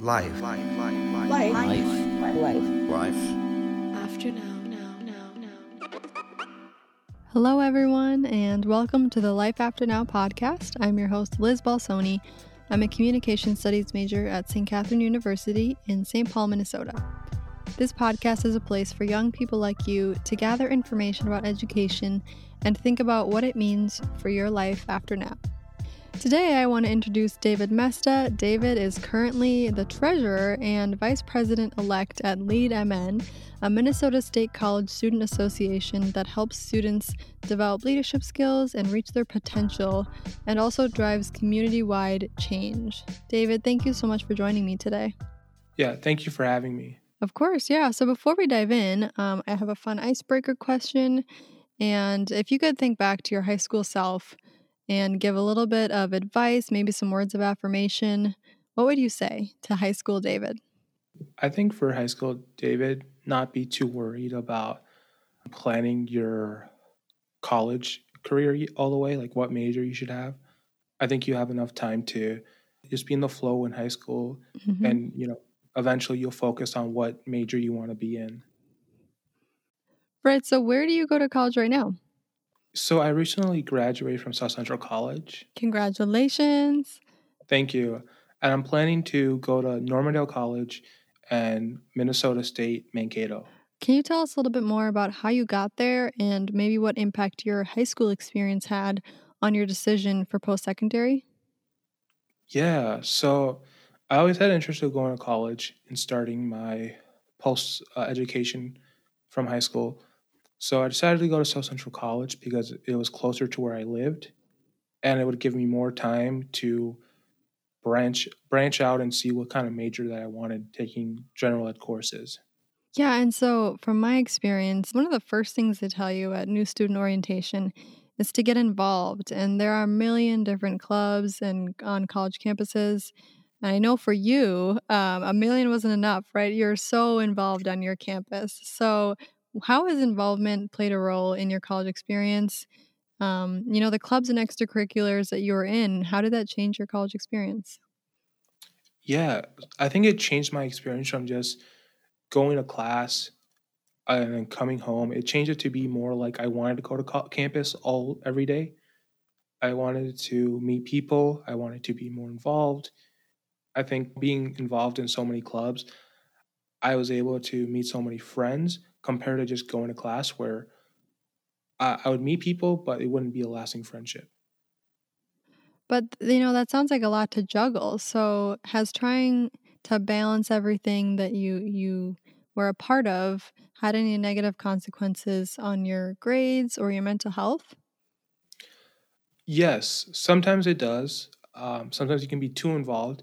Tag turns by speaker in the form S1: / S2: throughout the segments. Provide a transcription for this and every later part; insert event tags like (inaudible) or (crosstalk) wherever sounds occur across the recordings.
S1: Life. Life. Life.
S2: Life.
S3: Life.
S2: Life.
S3: Life.
S4: After now, now, now, now.
S5: Hello, everyone, and welcome to the Life After Now podcast. I'm your host, Liz Balsoni. I'm a communication studies major at St. Catherine University in St. Paul, Minnesota. This podcast is a place for young people like you to gather information about education and think about what it means for your life after now. Today, I want to introduce David Mesta. David is currently the treasurer and vice president elect at LEAD MN, a Minnesota State College student association that helps students develop leadership skills and reach their potential and also drives community wide change. David, thank you so much for joining me today.
S6: Yeah, thank you for having me.
S5: Of course, yeah. So before we dive in, um, I have a fun icebreaker question. And if you could think back to your high school self, and give a little bit of advice, maybe some words of affirmation, what would you say to high school David?
S6: I think for high school, David, not be too worried about planning your college career all the way, like what major you should have. I think you have enough time to just be in the flow in high school
S5: Mhm.
S6: and, you know, eventually you'll focus on what major you want to be in.
S5: Right. So, where do you go to college right now?
S6: So I recently graduated from South Central College.
S5: Congratulations.
S6: Thank you. And I'm planning to go to Normandale College and Minnesota State Mankato.
S5: Can you tell us a little bit more about how you got there and maybe what impact your high school experience had on your decision for post secondary?
S6: Yeah, so I always had an interest in going to college and starting my post uh, education from high school. So I decided to go to South Central College because it was closer to where I lived, and it would give me more time to branch branch out and see what kind of major that I wanted taking general ed courses.
S5: Yeah, and so from my experience, one of the first things they tell you at new student orientation is to get involved. And there are a million different clubs and on college campuses. And I know for you, um, a million wasn't enough, right? You're so involved on your campus. So, how has involvement played a role in your college experience? Um, you know, the clubs and extracurriculars that you were in, how did that change your college experience?
S6: Yeah, I think it changed my experience from just going to class and then coming home. It changed it to be more like I wanted to go to co- campus all every day. I wanted to meet people. I wanted to be more involved. I think being involved in so many clubs, I was able to meet so many friends compared to just going to class where I, I would meet people, but it wouldn't be a lasting friendship.
S5: But you know, that sounds like a lot to juggle. So has trying to balance everything that you you were a part of had any negative consequences on your grades or your mental health?
S6: Yes, sometimes it does. Um, sometimes you can be too involved,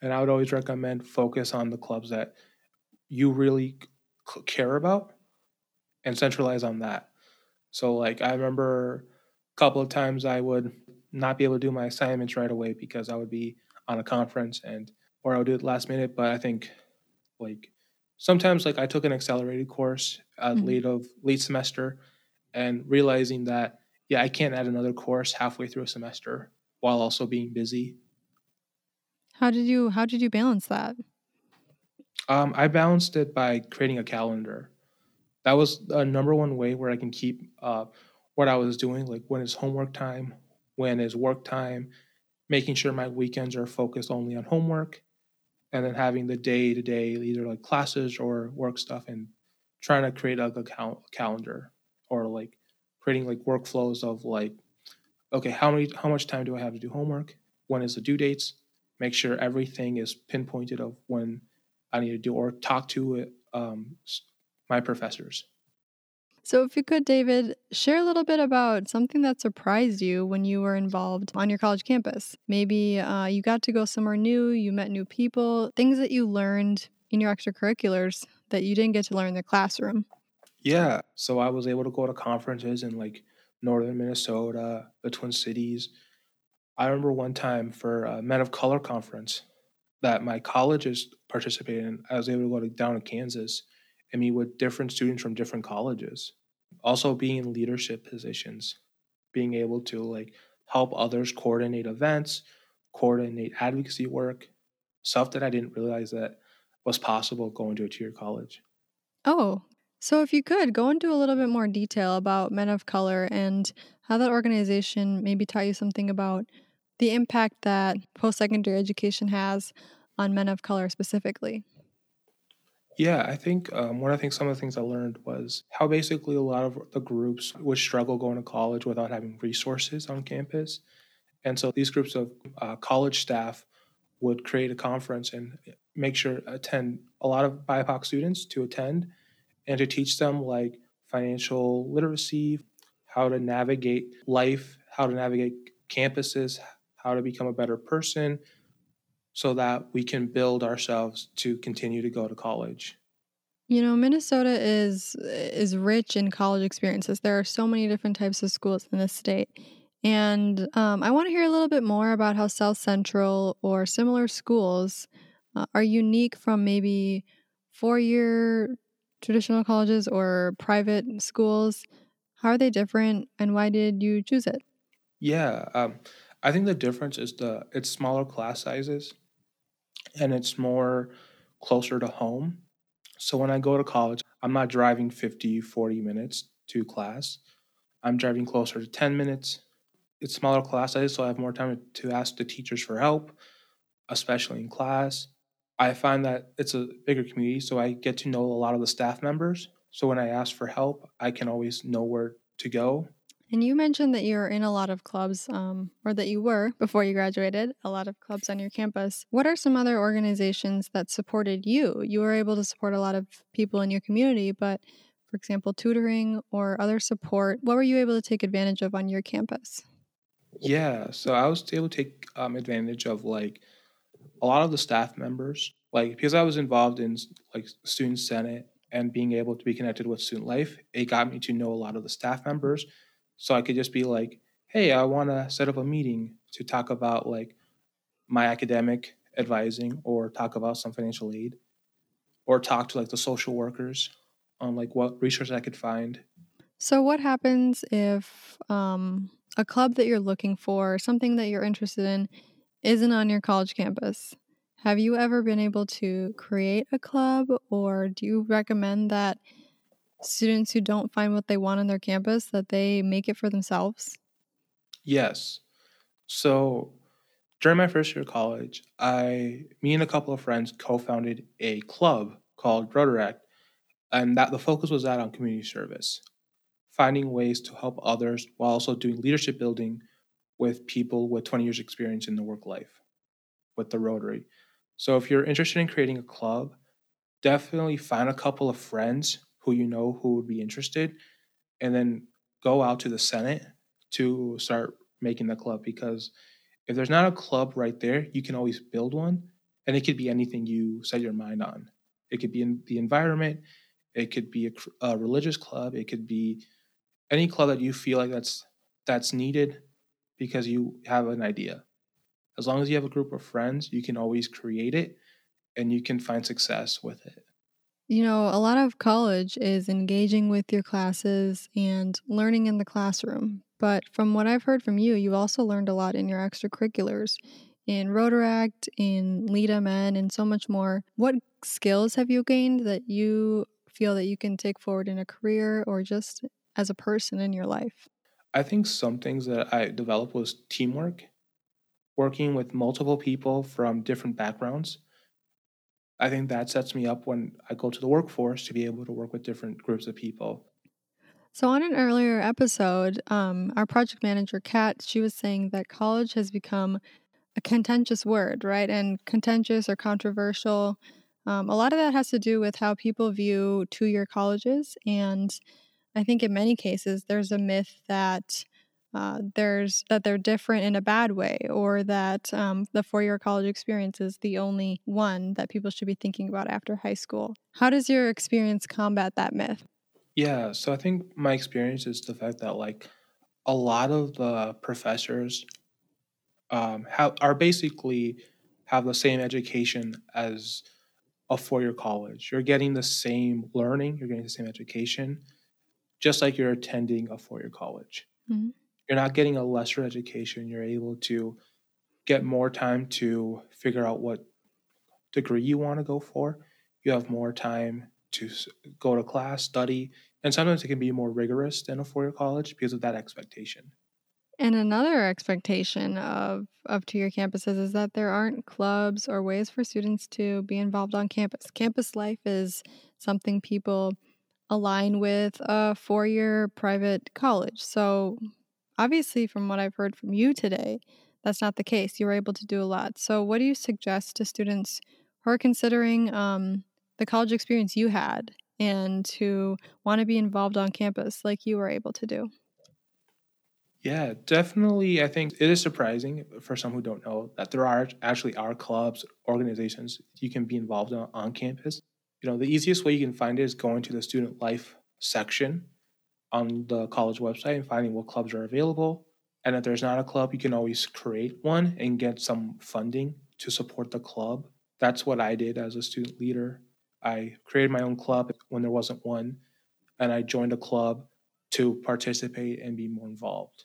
S6: and I would always recommend focus on the clubs that you really c- care about and centralize on that. So, like, I remember a couple of times I would not be able to do my assignments right away because I would be on a conference and or I would do it last minute. But I think like sometimes like I took an accelerated course at
S5: Mhm.
S6: late of late semester and realizing that yeah, I can't add another course halfway through a semester while also being busy.
S5: How did you how did you balance that?
S6: Um, I balanced it by creating a calendar. That was a number one way where I can keep uh, what I was doing, like when is homework time, when is work time, making sure my weekends are focused only on homework, and then having the day to day either like classes or work stuff, and trying to create like a cal- calendar or like creating like workflows of like, okay, how many how much time do I have to do homework? When is the due dates? Make sure everything is pinpointed of when I need to do or talk to it, um, my professors.
S5: So if you could, David, share a little bit about something that surprised you when you were involved on your college campus. Maybe uh, you got to go somewhere new, you met new people, things that you learned in your extracurriculars that you didn't get to learn in the classroom.
S6: Yeah, so I was able to go to conferences in like northern Minnesota, the Twin Cities. I remember one time for a Men of Color conference that my colleges participated in. I was able to go to, down to Kansas and meet with different students from different colleges. Also, being in leadership positions, being able to like help others coordinate events, coordinate advocacy work. stuff that I didn't realize that was possible going to a two year college.
S5: Oh, so if you could go into a little bit more detail about Men of Color and how that organization maybe taught you something about the impact that post secondary education has on men of color specifically.
S6: Yeah, I think um, one of the things, some of the things I learned was how basically a lot of the groups would struggle going to college without having resources on campus. And so these groups of uh, college staff would create a conference and make sure attend a lot of BIPOC students to attend and to teach them like financial literacy, how to navigate life, how to navigate campuses, how to become a better person, so that we can build ourselves to continue to go to college.
S5: You know, Minnesota is is rich in college experiences. There are so many different types of schools in this state. And um, I want to hear a little bit more about how South Central or similar schools uh, are unique from maybe four year traditional colleges or private schools. How are they different and why did you choose it?
S6: Yeah, um, I think the difference is the it's smaller class sizes and it's more closer to home. So when I go to college, I'm not driving 50, 40 minutes to class. I'm driving closer to 10 minutes. It's smaller class sizes, so I have more time to ask the teachers for help, especially in class. I find that it's a bigger community, so I get to know a lot of the staff members. So when I ask for help, I can always know where to go
S5: and you mentioned that you're in a lot of clubs, um, or that you were before you graduated, a lot of clubs on your campus. What are some other organizations that supported you? You were able to support a lot of people in your community, but for example, tutoring or other support, what were you able to take advantage of on your campus?
S6: Yeah, so I was able to take um, advantage of like a lot of the staff members, like because I was involved in like student senate and being able to be connected with student life, it got me to know a lot of the staff members so I could just be like, hey, I want to set up a meeting to talk about like my academic advising or talk about some financial aid or talk to like the social workers on like what resources I could find.
S5: So what happens if um, a club that you're looking for, something that you're interested in, isn't on your college campus? Have you ever been able to create a club or do you recommend that students who don't find what they want on their campus that they make it for themselves?
S6: Yes. So during my first year of college, I, me and a couple of friends co-founded a club called Rotaract, and that the focus was that on community service, finding ways to help others while also doing leadership building with people with 20 years experience in the work life with the Rotary. So if you're interested in creating a club, definitely find a couple of friends who you know who would be interested, and then go out to the Senate to start making the club. Because if there's not a club right there, you can always build one, and it could be anything you set your mind on. It could be in the environment, it could be a, a religious club, it could be any club that you feel like that's that's needed because you have an idea. As long as you have a group of friends, you can always create it and you can find success with it.
S5: You know, a lot of college is engaging with your classes and learning in the classroom. But from what I've heard from you, you also learned a lot in your extracurriculars, in Rotaract, in Lead MN, and so much more. What skills have you gained that you feel that you can take forward in a career or just as a person in your life?
S6: I think some things that I developed was teamwork, working with multiple people from different backgrounds I think that sets me up when I go to the workforce to be able to work with different groups of people.
S5: So, on an earlier episode, um, our project manager, Kat, she was saying that college has become a contentious word, right? And contentious or controversial. Um, a lot of that has to do with how people view two year colleges. And I think in many cases, there's a myth that uh, there's that they're different in a bad way, or that um, the four year college experience is the only one that people should be thinking about after high school. How does your experience combat that myth?
S6: Yeah, so I think my experience is the fact that like a lot of the professors um, have are basically have the same education as a four year college. You're getting the same learning, you're getting the same education, just like you're attending a four year college. Mm-hmm you're not getting a lesser education. You're able to get more time to figure out what degree you want to go for, you have more time to go to class, study, and sometimes it can be more rigorous than a four year college because of that expectation.
S5: And another expectation of of two year campuses is that there aren't clubs or ways for students to be involved on campus. Campus life is something people align with a four year private college. So, obviously, from what I've heard from you today, that's not the case. You were able to do a lot. So, what do you suggest to students who are considering um, the college experience you had and who want to be involved on campus like you were able to do?
S6: Yeah, definitely. I think it is surprising for some who don't know that there are actually are clubs, organizations you can be involved in on campus. You know, the easiest way you can find it is going to the student life section on the college website and finding what clubs are available. And if there's not a club, you can always create one and get some funding to support the club. That's what I did as a student leader. I created my own club when there wasn't one, and I joined a club to participate and be more involved.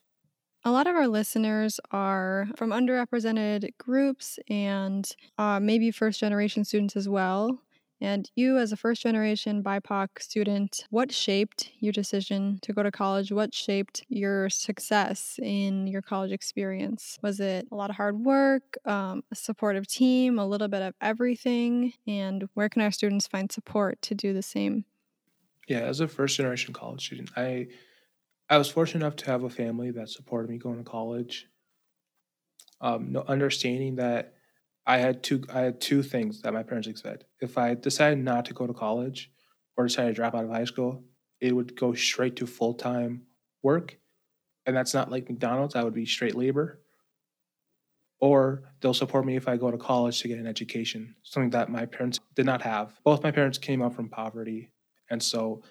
S5: A lot of our listeners are from underrepresented groups and uh, maybe first generation students as well. And you, as a first generation BIPOC student, what shaped your decision to go to college? What shaped your success in your college experience? Was it a lot of hard work, um, a supportive team, a little bit of everything? And where can our students find support to do the same?
S6: Yeah, as a first generation college student, I I was fortunate enough to have a family that supported me going to college. Um, no, understanding that I had two I had two things that my parents expect. If I decided not to go to college or decided to drop out of high school, it would go straight to full time work. And that's not like McDonald's, that would be straight labor. Or they'll support me if I go to college to get an education, something that my parents did not have. Both my parents came up from poverty. And so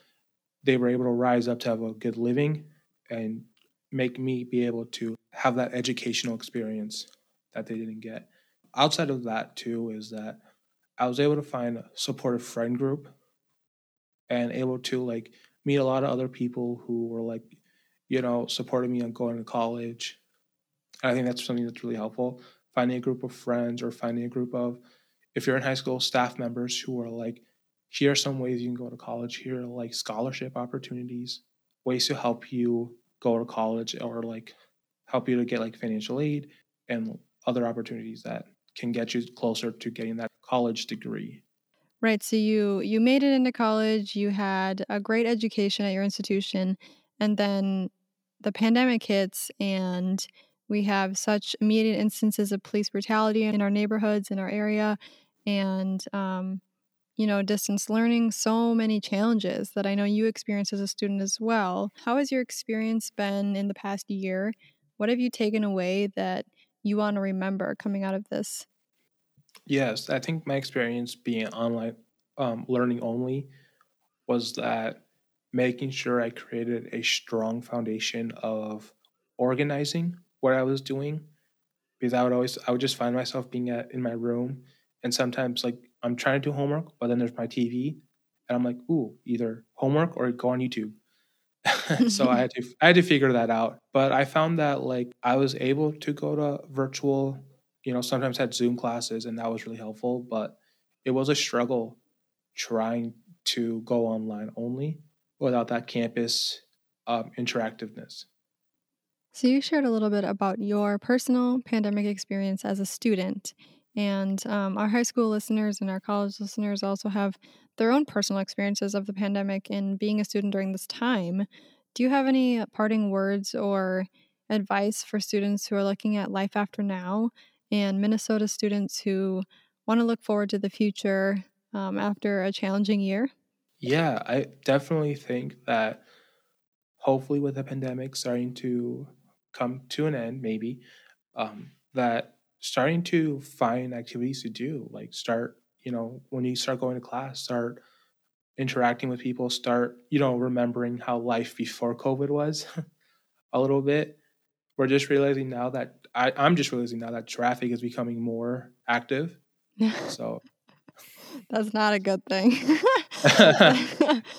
S6: they were able to rise up to have a good living and make me be able to have that educational experience that they didn't get outside of that too is that I was able to find a supportive friend group and able to like meet a lot of other people who were like, you know, supporting me on going to college. And I think that's something that's really helpful. Finding a group of friends or finding a group of, if you're in high school, staff members who are like, here are some ways you can go to college. Here are like scholarship opportunities, ways to help you go to college or like help you to get like financial aid and other opportunities that can get you closer to getting that college degree.
S5: Right. So you you made it into college, you had a great education at your institution, and then the pandemic hits and we have such immediate instances of police brutality in our neighborhoods in our area and um, you know distance learning so many challenges that i know you experienced as a student as well how has your experience been in the past year what have you taken away that you want to remember coming out of this?
S6: Yes, I think my experience being online um, learning only was that making sure I created a strong foundation of organizing what I was doing because I would always I would just find myself being at in my room and sometimes like I'm trying to do homework but then there's my TV and I'm like ooh either homework or go on YouTube (laughs) so I had to I had to figure that out. But I found that like I was able to go to virtual, you know, sometimes had Zoom classes and that was really helpful, but it was a struggle trying to go online only without that campus um, interactiveness.
S5: So you shared a little bit about your personal pandemic experience as a student. And um, our high school listeners and our college listeners also have their own personal experiences of the pandemic and being a student during this time. Do you have any parting words or advice for students who are looking at life after now and Minnesota students who want to look forward to the future um, after a challenging year?
S6: Yeah, I definitely think that hopefully with the pandemic starting to come to an end, maybe, um, that starting to find activities to do, like start you know, when you start going to class, start interacting with people, start, you know, remembering how life before COVID was (laughs) a little bit. We're just realizing now that I, I'm just realizing now that traffic is becoming more active. (laughs) So
S5: that's not a good thing. (laughs)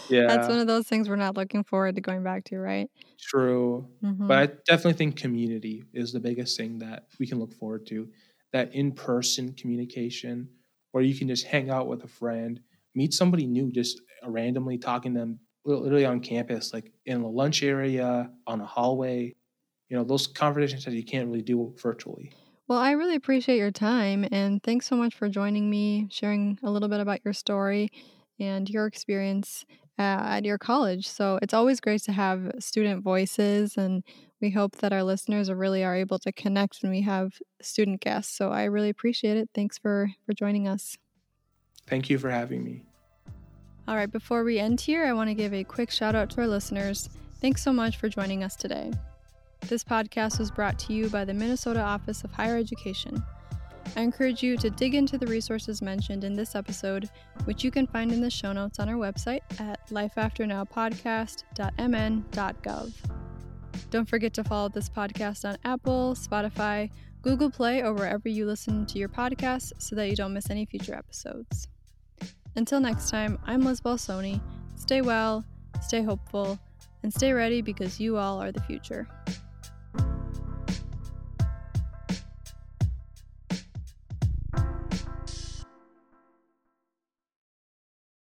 S6: yeah.
S5: That's one of those things we're not looking forward to going back to, right?
S6: True.
S5: Mm-hmm.
S6: But I definitely think community is the biggest thing that we can look forward to. That in person communication, where you can just hang out with a friend, meet somebody new, just randomly talking to them literally on campus, like in the lunch area, on a hallway. You know, those conversations that you can't really do virtually.
S5: Well, I really appreciate your time and thanks so much for joining me, sharing a little bit about your story and your experience at your college. So it's always great to have student voices, and we hope that our listeners really are able to connect when we have student guests. So I really appreciate it. Thanks for for joining us.
S6: Thank you for having me.
S5: All right, before we end here, I want to give a quick shout out to our listeners. Thanks so much for joining us today. This podcast was brought to you by the Minnesota Office of Higher Education. I encourage you to dig into the resources mentioned in this episode, which you can find in the show notes on our website at lifeafternowpodcast.mn.gov. Don't forget to follow this podcast on Apple, Spotify, Google Play, or wherever you listen to your podcasts so that you don't miss any future episodes. Until next time, I'm Liz Balsoni. Stay well, stay hopeful, and stay ready because you all are the future.